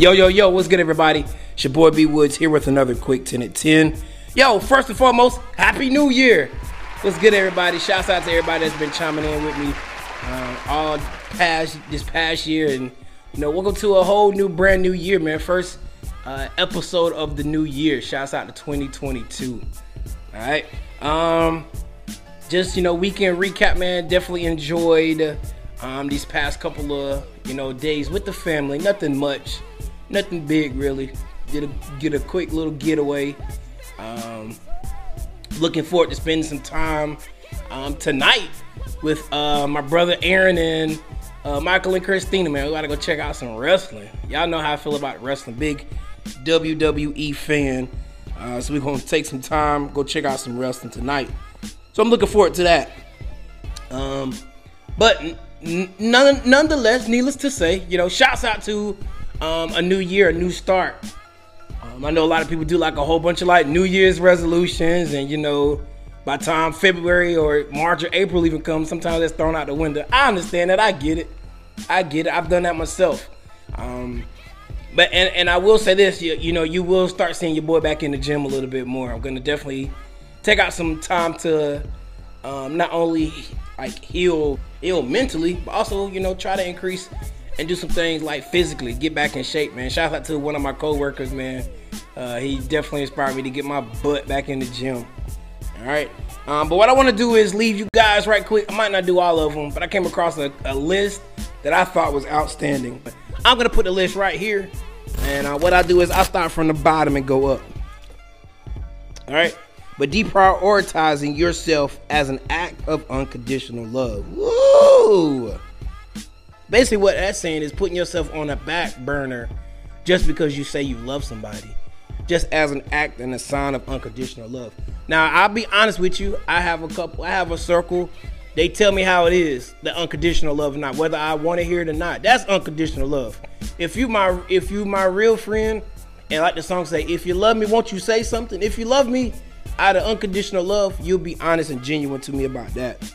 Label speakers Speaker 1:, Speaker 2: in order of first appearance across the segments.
Speaker 1: Yo, yo, yo, what's good, everybody? It's your boy B Woods here with another quick 10 at 10. Yo, first and foremost, Happy New Year. What's good, everybody? Shouts out to everybody that's been chiming in with me um, all past this past year. And, you know, welcome to a whole new, brand new year, man. First uh, episode of the new year. Shouts out to 2022. All right. Um, just, you know, weekend recap, man. Definitely enjoyed um, these past couple of, you know, days with the family. Nothing much nothing big really. Get a get a quick little getaway. Um, looking forward to spending some time um, tonight with uh, my brother Aaron and uh, Michael and Christina. Man, we gotta go check out some wrestling. Y'all know how I feel about wrestling. Big WWE fan. Uh, so we're gonna take some time, go check out some wrestling tonight. So I'm looking forward to that. Um, but n- none, nonetheless, needless to say, you know, shouts out to um, a new year, a new start. Um, I know a lot of people do like a whole bunch of like New Year's resolutions, and you know, by time February or March or April even comes, sometimes that's thrown out the window. I understand that. I get it. I get it. I've done that myself. Um, but and, and I will say this, you, you know, you will start seeing your boy back in the gym a little bit more. I'm gonna definitely take out some time to um, not only like heal heal mentally, but also you know try to increase and do some things like physically get back in shape, man. Shout out to one of my coworkers, man. Uh, he definitely inspired me to get my butt back in the gym. All right. Um, but what I want to do is leave you guys right quick. I might not do all of them, but I came across a, a list that I thought was outstanding. I'm gonna put the list right here, and uh, what I do is I start from the bottom and go up. All right. But deprioritizing yourself as an act of unconditional love. Woo! Basically, what that's saying is putting yourself on a back burner just because you say you love somebody, just as an act and a sign of unconditional love. Now, I'll be honest with you. I have a couple. I have a circle. They tell me how it is, the unconditional love or not, whether I want to hear it or not. That's unconditional love. If you my if you my real friend, and like the song say, if you love me, won't you say something? If you love me out of unconditional love, you'll be honest and genuine to me about that.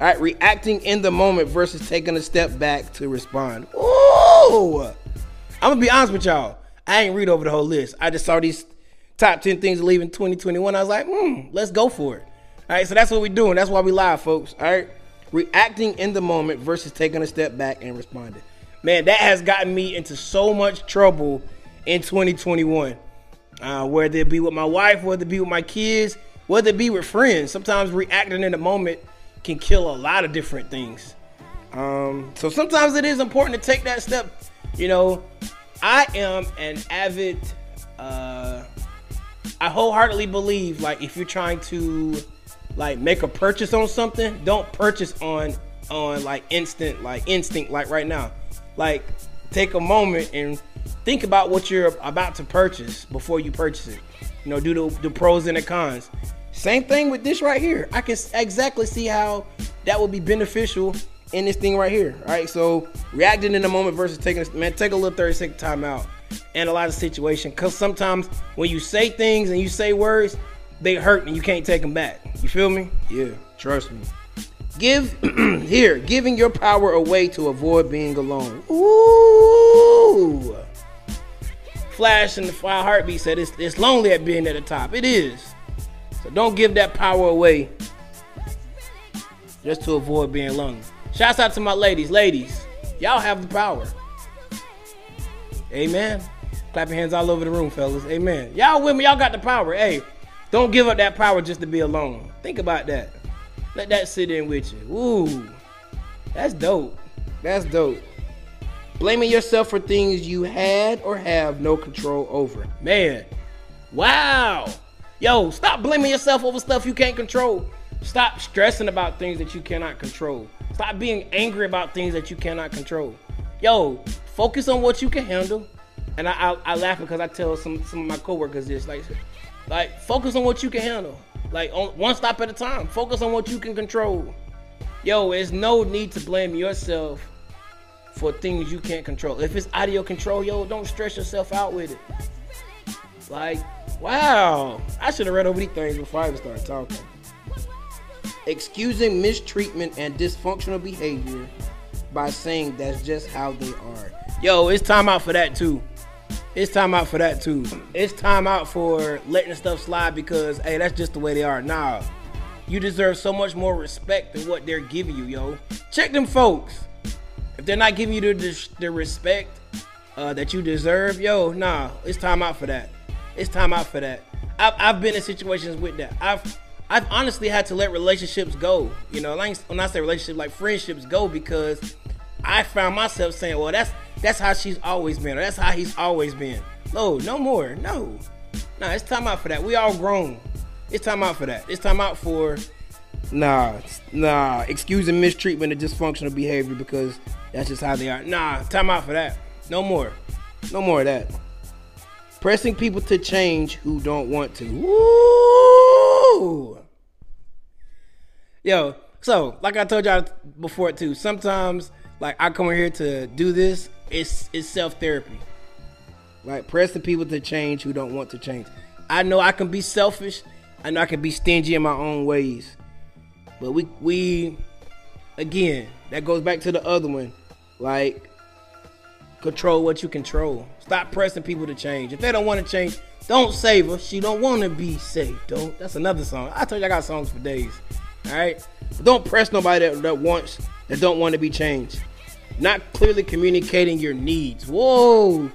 Speaker 1: All right, reacting in the moment versus taking a step back to respond. Ooh! I'm gonna be honest with y'all. I ain't read over the whole list. I just saw these top 10 things to leave in 2021. I was like, hmm, let's go for it. All right, so that's what we're doing. That's why we live, folks. All right, reacting in the moment versus taking a step back and responding. Man, that has gotten me into so much trouble in 2021. Uh, whether it be with my wife, whether it be with my kids, whether it be with friends. Sometimes reacting in the moment can kill a lot of different things. Um, so sometimes it is important to take that step. You know, I am an avid. Uh, I wholeheartedly believe like if you're trying to like make a purchase on something, don't purchase on on like instant like instinct like right now. Like take a moment and think about what you're about to purchase before you purchase it. You know, do the, the pros and the cons. Same thing with this right here. I can exactly see how that would be beneficial in this thing right here. All right, so reacting in the moment versus taking a, man, take a little 30 second time out, analyze the situation. Cause sometimes when you say things and you say words, they hurt and you can't take them back. You feel me? Yeah, trust me. Give here, giving your power away to avoid being alone. Ooh. Flash and the Fire Heartbeat said it's, it's lonely at being at the top. It is. So don't give that power away just to avoid being lonely. Shouts out to my ladies. Ladies, y'all have the power. Amen. Clap your hands all over the room, fellas. Amen. Y'all women, y'all got the power. Hey, don't give up that power just to be alone. Think about that. Let that sit in with you. Ooh, that's dope. That's dope. Blaming yourself for things you had or have no control over. Man, wow. Yo, stop blaming yourself over stuff you can't control. Stop stressing about things that you cannot control. Stop being angry about things that you cannot control. Yo, focus on what you can handle. And I, I, I laugh because I tell some some of my coworkers this, like, like focus on what you can handle. Like on one stop at a time. Focus on what you can control. Yo, there's no need to blame yourself for things you can't control. If it's out of your control, yo, don't stress yourself out with it. Like, wow, I should have read over these things before I even started talking. Excusing mistreatment and dysfunctional behavior by saying that's just how they are. Yo, it's time out for that too. It's time out for that too. It's time out for letting stuff slide because hey, that's just the way they are. Nah, you deserve so much more respect than what they're giving you, yo. Check them folks. If they're not giving you the, the respect uh, that you deserve, yo, nah, it's time out for that. It's time out for that. I've, I've been in situations with that. I've I've honestly had to let relationships go. You know, like when I say relationships, like friendships go because I found myself saying, "Well, that's that's how she's always been, or that's how he's always been." No, no more. No, no. It's time out for that. We all grown. It's time out for that. It's time out for nah, nah. Excusing mistreatment and dysfunctional behavior because that's just how they are. Nah, time out for that. No more. No more of that. Pressing people to change who don't want to. Woo! Yo, so like I told y'all before too, sometimes like I come here to do this, it's it's self therapy. Like pressing people to change who don't want to change. I know I can be selfish. I know I can be stingy in my own ways. But we we again, that goes back to the other one. Like control what you control. Stop pressing people to change. If they don't want to change, don't save her. She don't want to be saved. Don't. That's another song. I told you I got songs for days. All right. But don't press nobody that, that wants that don't want to be changed. Not clearly communicating your needs. Whoa.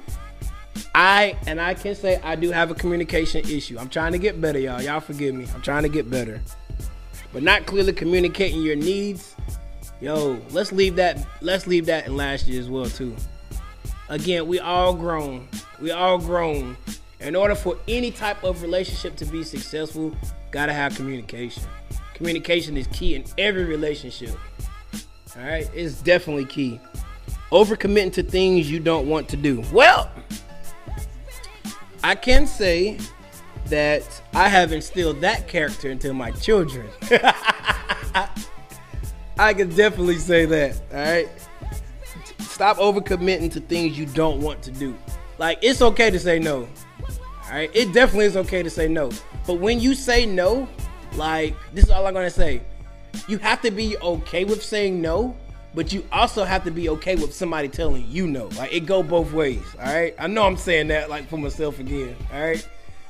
Speaker 1: I and I can say I do have a communication issue. I'm trying to get better, y'all. Y'all forgive me. I'm trying to get better. But not clearly communicating your needs. Yo, let's leave that. Let's leave that in last year as well too. Again, we all grown. We all grown. In order for any type of relationship to be successful, gotta have communication. Communication is key in every relationship. All right, it's definitely key. Overcommitting to things you don't want to do. Well, I can say that I have instilled that character into my children. I can definitely say that. All right. Stop overcommitting to things you don't want to do. Like it's okay to say no. All right. It definitely is okay to say no. But when you say no, like, this is all I'm gonna say. You have to be okay with saying no, but you also have to be okay with somebody telling you no. Like it go both ways. All right. I know I'm saying that like for myself again. All right.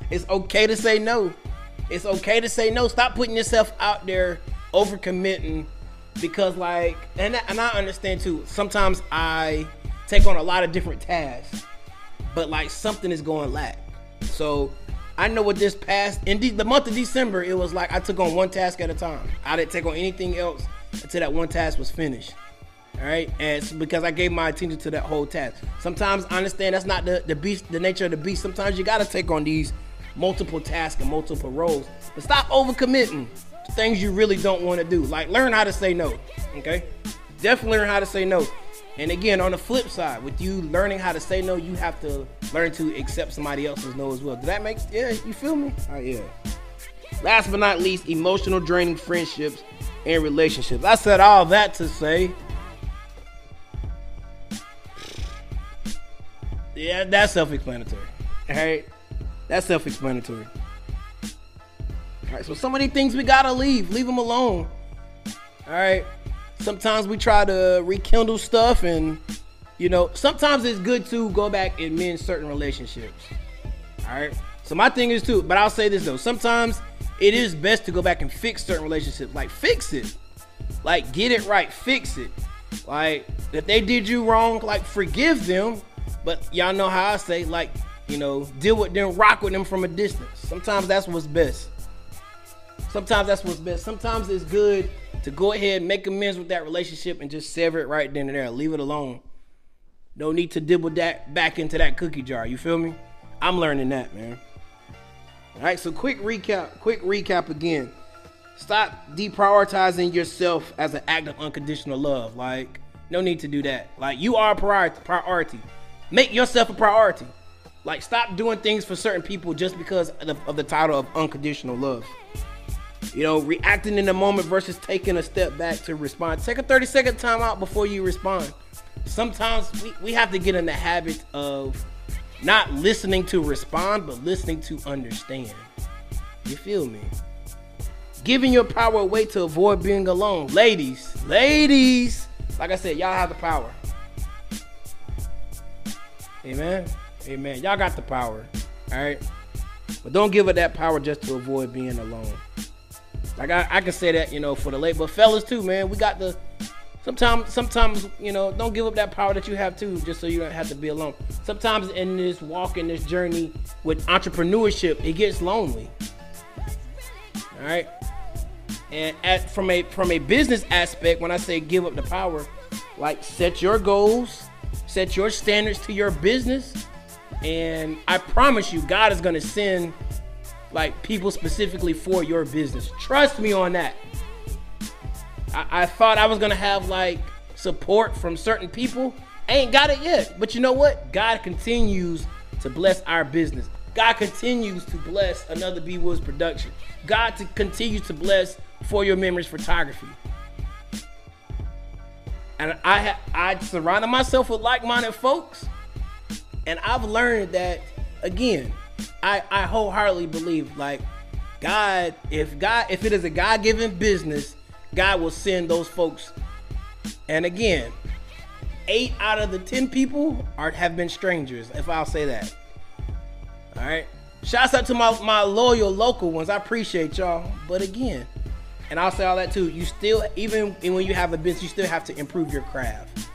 Speaker 1: It's okay to say no. It's okay to say no. Stop putting yourself out there overcommitting because like and and I understand too. Sometimes I take on a lot of different tasks, but like something is going lack. So I know what this past in de- the month of December, it was like I took on one task at a time. I didn't take on anything else until that one task was finished. All right, and because I gave my attention to that whole task. Sometimes I understand that's not the the beast, the nature of the beast. Sometimes you got to take on these multiple tasks and multiple roles, but stop overcommitting things you really don't want to do. Like learn how to say no. Okay, definitely learn how to say no. And again, on the flip side, with you learning how to say no, you have to learn to accept somebody else's no as well. Does that make yeah? You feel me? Oh yeah. Last but not least, emotional draining friendships and relationships. I said all that to say. Yeah, that's self-explanatory. All right, that's self-explanatory. All right, so some of these things we gotta leave. Leave them alone. All right sometimes we try to rekindle stuff and you know sometimes it's good to go back and mend certain relationships. All right so my thing is too but i'll say this though sometimes it is best to go back and fix certain relationships. Like fix it. Like get it right. Fix it. Like if they did you wrong like forgive them. But y'all know how i say like you know deal with them rock with them from a distance. Sometimes that's what's best sometimes that's what's best sometimes it's good to go ahead and make amends with that relationship and just sever it right then and there. Leave it alone. No need to dibble that back into that cookie jar. You feel me? I'm learning that, man. All right, so quick recap. Quick recap again. Stop deprioritizing yourself as an act of unconditional love. Like, no need to do that. Like, you are a priority. Priority. Make yourself a priority. Like, stop doing things for certain people just because of the, of the title of unconditional love. You know, reacting in the moment versus taking a step back to respond. Take a 30 second time out before you respond. Sometimes we, we have to get in the habit of not listening to respond, but listening to understand. You feel me? Giving your power away to avoid being alone. Ladies, ladies, like I said, y'all have the power. Amen. Amen. Y'all got the power. All right. But don't give up that power just to avoid being alone. Like I, I can say that, you know, for the late, but fellas too, man. We got the sometimes sometimes, you know, don't give up that power that you have too, just so you don't have to be alone. Sometimes in this walk, in this journey with entrepreneurship, it gets lonely. All right. And at, from a from a business aspect, when I say give up the power, like set your goals, set your standards to your business, and I promise you, God is gonna send like people specifically for your business. Trust me on that. I, I thought I was gonna have like support from certain people. I ain't got it yet. But you know what? God continues to bless our business. God continues to bless another B Woods production. God to continues to bless for your memories photography. And I ha- I surrounded myself with like-minded folks, and I've learned that again. I I wholeheartedly believe like God, if God, if it is a God-given business, God will send those folks. And again, eight out of the ten people are have been strangers, if I'll say that. All right. Shouts out to my, my loyal local ones. I appreciate y'all. But again, and I'll say all that too. You still, even when you have a business, you still have to improve your craft.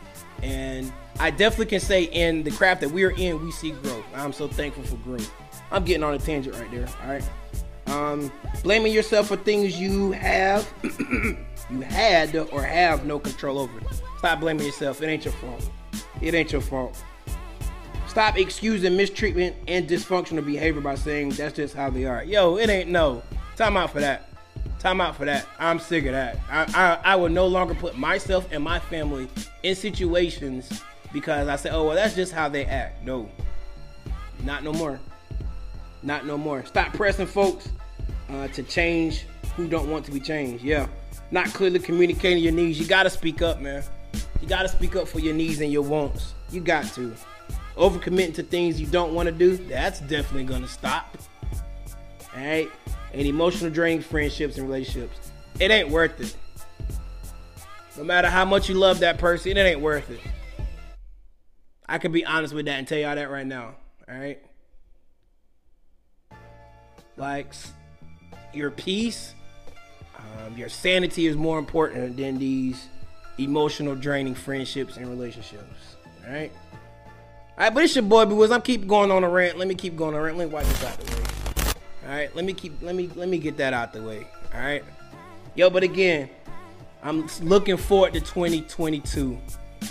Speaker 1: And I definitely can say in the craft that we're in, we see growth. I'm so thankful for growth. I'm getting on a tangent right there. All right. Um, blaming yourself for things you have, you had or have no control over. Stop blaming yourself. It ain't your fault. It ain't your fault. Stop excusing mistreatment and dysfunctional behavior by saying that's just how they are. Yo, it ain't no. Time out for that. Time out for that. I'm sick of that. I, I, I will no longer put myself and my family in situations because I say, oh, well, that's just how they act. No. Not no more. Not no more. Stop pressing folks uh, to change who don't want to be changed. Yeah. Not clearly communicating your needs. You got to speak up, man. You got to speak up for your needs and your wants. You got to. Overcommitting to things you don't want to do, that's definitely going to stop. All right? And emotional draining friendships and relationships. It ain't worth it. No matter how much you love that person, it ain't worth it. I can be honest with that and tell y'all that right now. All right? Like, your peace, um, your sanity is more important than these emotional draining friendships and relationships. All right? All right, but it's your boy B Wiz. I'm keep going on a rant. Let me keep going on a rant. Let me wipe this out the way. All right, let me keep let me let me get that out the way. All right, yo. But again, I'm looking forward to 2022.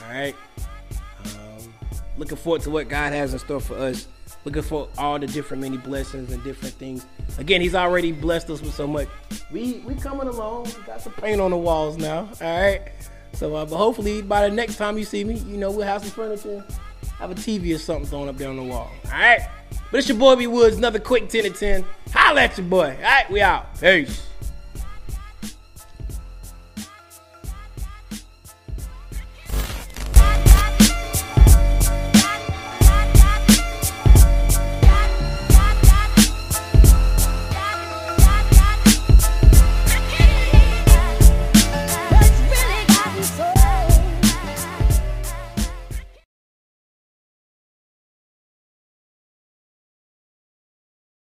Speaker 1: All right, um, looking forward to what God has in store for us. Looking for all the different many blessings and different things. Again, He's already blessed us with so much. We we coming along. We got some paint on the walls now. All right. So, uh, but hopefully by the next time you see me, you know we'll have some furniture have a TV or something thrown up there on the wall. All right? But it's your boy B Woods, another quick 10 to 10. Holla at your boy. All right, we out. Peace.